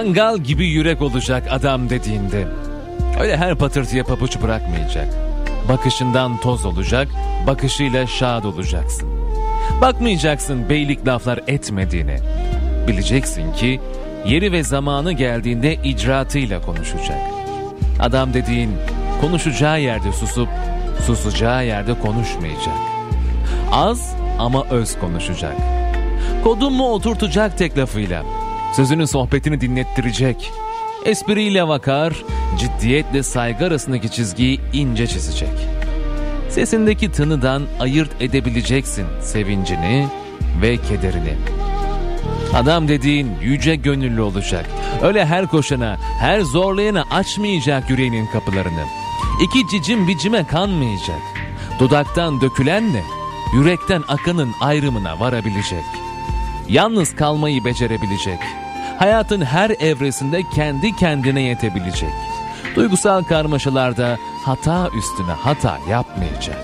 Mangal gibi yürek olacak adam dediğinde. Öyle her patırtıya papuç bırakmayacak. Bakışından toz olacak, bakışıyla şad olacaksın. Bakmayacaksın beylik laflar etmediğine. Bileceksin ki yeri ve zamanı geldiğinde icraatıyla konuşacak. Adam dediğin konuşacağı yerde susup susacağı yerde konuşmayacak. Az ama öz konuşacak. Kodun mu oturtacak tek lafıyla. Sözünün sohbetini dinlettirecek. Espriyle vakar, ciddiyetle saygı arasındaki çizgiyi ince çizecek. Sesindeki tınıdan ayırt edebileceksin sevincini ve kederini. Adam dediğin yüce gönüllü olacak. Öyle her koşana, her zorlayana açmayacak yüreğinin kapılarını. İki cicim bicime kanmayacak. Dudaktan dökülenle yürekten akanın ayrımına varabilecek. Yalnız kalmayı becerebilecek. Hayatın her evresinde kendi kendine yetebilecek. Duygusal karmaşalarda hata üstüne hata yapmayacak.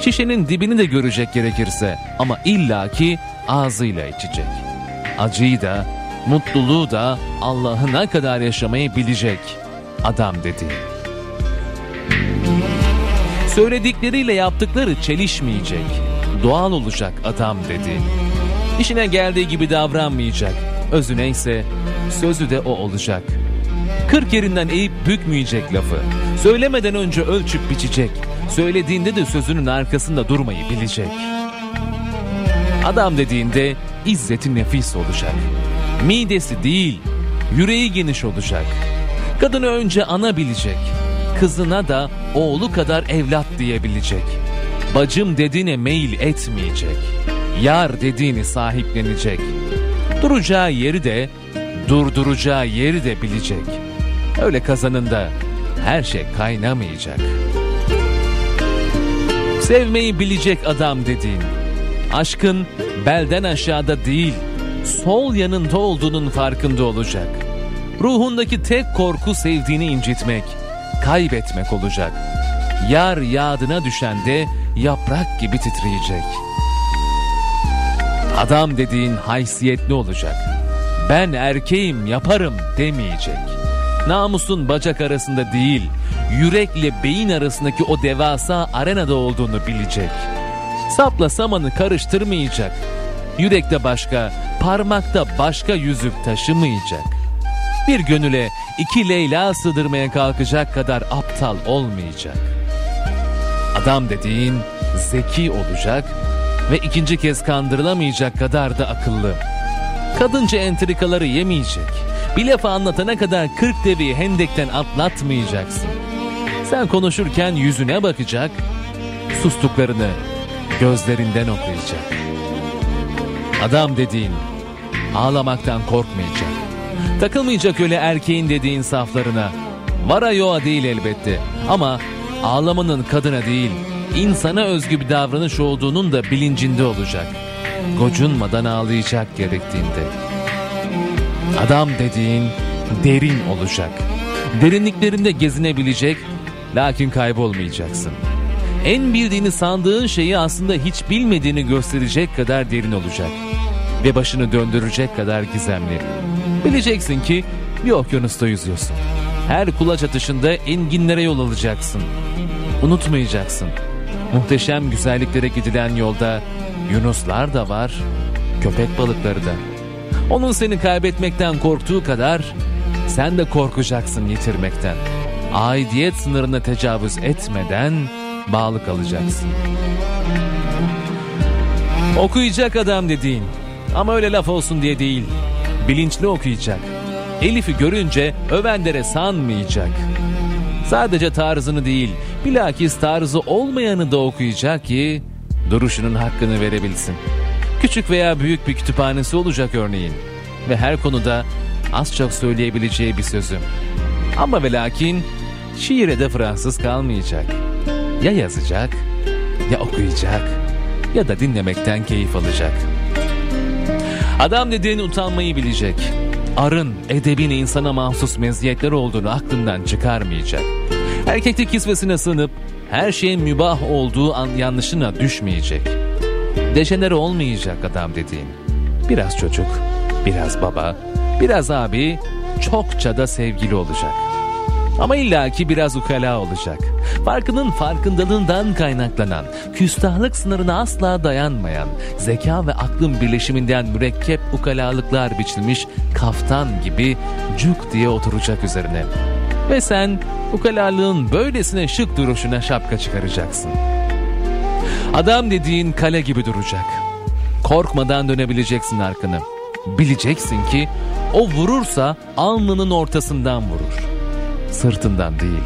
Şişenin dibini de görecek gerekirse ama illaki ağzıyla içecek. Acıyı da, mutluluğu da Allah'ına kadar yaşamayı bilecek adam dedi. Söyledikleriyle yaptıkları çelişmeyecek. Doğal olacak adam dedi. İşine geldiği gibi davranmayacak. Özü neyse sözü de o olacak. Kırk yerinden eğip bükmeyecek lafı. Söylemeden önce ölçüp biçecek. Söylediğinde de sözünün arkasında durmayı bilecek. Adam dediğinde izzeti nefis olacak. Midesi değil, yüreği geniş olacak. Kadını önce ana bilecek. Kızına da oğlu kadar evlat diyebilecek. Bacım dediğine meyil etmeyecek. Yar dediğini sahiplenecek. Duracağı yeri de, durduracağı yeri de bilecek. Öyle kazanında her şey kaynamayacak. Sevmeyi bilecek adam dediğin. Aşkın belden aşağıda değil, sol yanında olduğunun farkında olacak. Ruhundaki tek korku sevdiğini incitmek, kaybetmek olacak. Yar yadına düşende yaprak gibi titreyecek. Adam dediğin haysiyetli olacak. Ben erkeğim yaparım demeyecek. Namusun bacak arasında değil, yürekle beyin arasındaki o devasa arenada olduğunu bilecek. Sapla samanı karıştırmayacak. Yürekte başka, parmakta başka yüzük taşımayacak. Bir gönüle iki Leyla sığdırmaya kalkacak kadar aptal olmayacak. Adam dediğin zeki olacak ve ikinci kez kandırılamayacak kadar da akıllı. Kadınca entrikaları yemeyecek. Bir lafa anlatana kadar kırk deveyi hendekten atlatmayacaksın. Sen konuşurken yüzüne bakacak, sustuklarını gözlerinden okuyacak. Adam dediğin ağlamaktan korkmayacak. Takılmayacak öyle erkeğin dediğin saflarına. Vara yoğa değil elbette ama ağlamanın kadına değil insana özgü bir davranış olduğunun da bilincinde olacak. Gocunmadan ağlayacak gerektiğinde. Adam dediğin derin olacak. Derinliklerinde gezinebilecek lakin kaybolmayacaksın. En bildiğini sandığın şeyi aslında hiç bilmediğini gösterecek kadar derin olacak. Ve başını döndürecek kadar gizemli. Bileceksin ki bir okyanusta yüzüyorsun. Her kulaç atışında enginlere yol alacaksın. Unutmayacaksın. Muhteşem güzelliklere gidilen yolda yunuslar da var, köpek balıkları da. Onun seni kaybetmekten korktuğu kadar sen de korkacaksın yitirmekten. Aidiyet sınırına tecavüz etmeden bağlı kalacaksın. Okuyacak adam dediğin ama öyle laf olsun diye değil. Bilinçli okuyacak. Elif'i görünce övenlere sanmayacak. Sadece tarzını değil, bilakis tarzı olmayanı da okuyacak ki duruşunun hakkını verebilsin. Küçük veya büyük bir kütüphanesi olacak örneğin ve her konuda az çok söyleyebileceği bir sözü. Ama ve lakin şiire de Fransız kalmayacak. Ya yazacak, ya okuyacak, ya da dinlemekten keyif alacak. Adam dediğin utanmayı bilecek. Arın, edebin insana mahsus meziyetler olduğunu aklından çıkarmayacak. Erkeklik kisvesine sığınıp her şeyin mübah olduğu an yanlışına düşmeyecek. Dejenere olmayacak adam dediğin. Biraz çocuk, biraz baba, biraz abi, çokça da sevgili olacak. Ama illaki biraz ukala olacak. Farkının farkındalığından kaynaklanan, küstahlık sınırına asla dayanmayan, zeka ve aklın birleşiminden mürekkep ukalalıklar biçilmiş kaftan gibi cuk diye oturacak üzerine. Ve sen ukalalığın böylesine şık duruşuna şapka çıkaracaksın. Adam dediğin kale gibi duracak. Korkmadan dönebileceksin arkanı. Bileceksin ki o vurursa alnının ortasından vurur. Sırtından değil.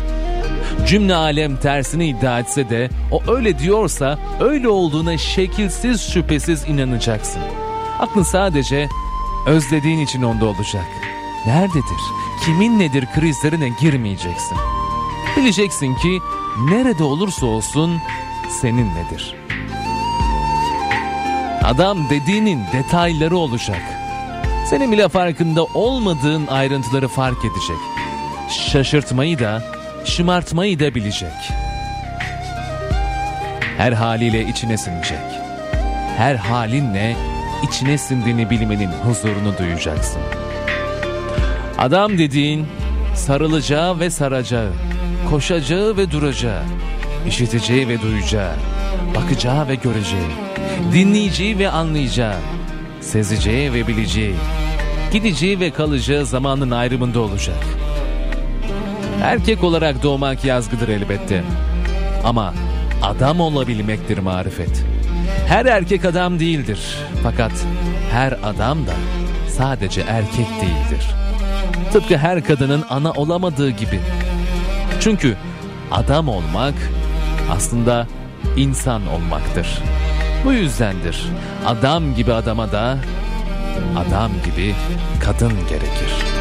Cümle alem tersini iddia etse de o öyle diyorsa öyle olduğuna şekilsiz şüphesiz inanacaksın. Aklın sadece özlediğin için onda olacak. Nerededir, kimin nedir krizlerine girmeyeceksin. Bileceksin ki nerede olursa olsun senin nedir. Adam dediğinin detayları olacak. Senin bile farkında olmadığın ayrıntıları fark edecek. Şaşırtmayı da, şımartmayı da bilecek. Her haliyle içine sinecek. Her halinle içine sindiğini bilmenin huzurunu duyacaksın. Adam dediğin sarılacağı ve saracağı, koşacağı ve duracağı, işiteceği ve duyacağı, bakacağı ve göreceği, dinleyeceği ve anlayacağı, sezeceği ve bileceği, gideceği ve kalacağı zamanın ayrımında olacak. Erkek olarak doğmak yazgıdır elbette. Ama adam olabilmektir marifet. Her erkek adam değildir. Fakat her adam da sadece erkek değildir. Tıpkı her kadının ana olamadığı gibi. Çünkü adam olmak aslında insan olmaktır. Bu yüzdendir adam gibi adama da adam gibi kadın gerekir.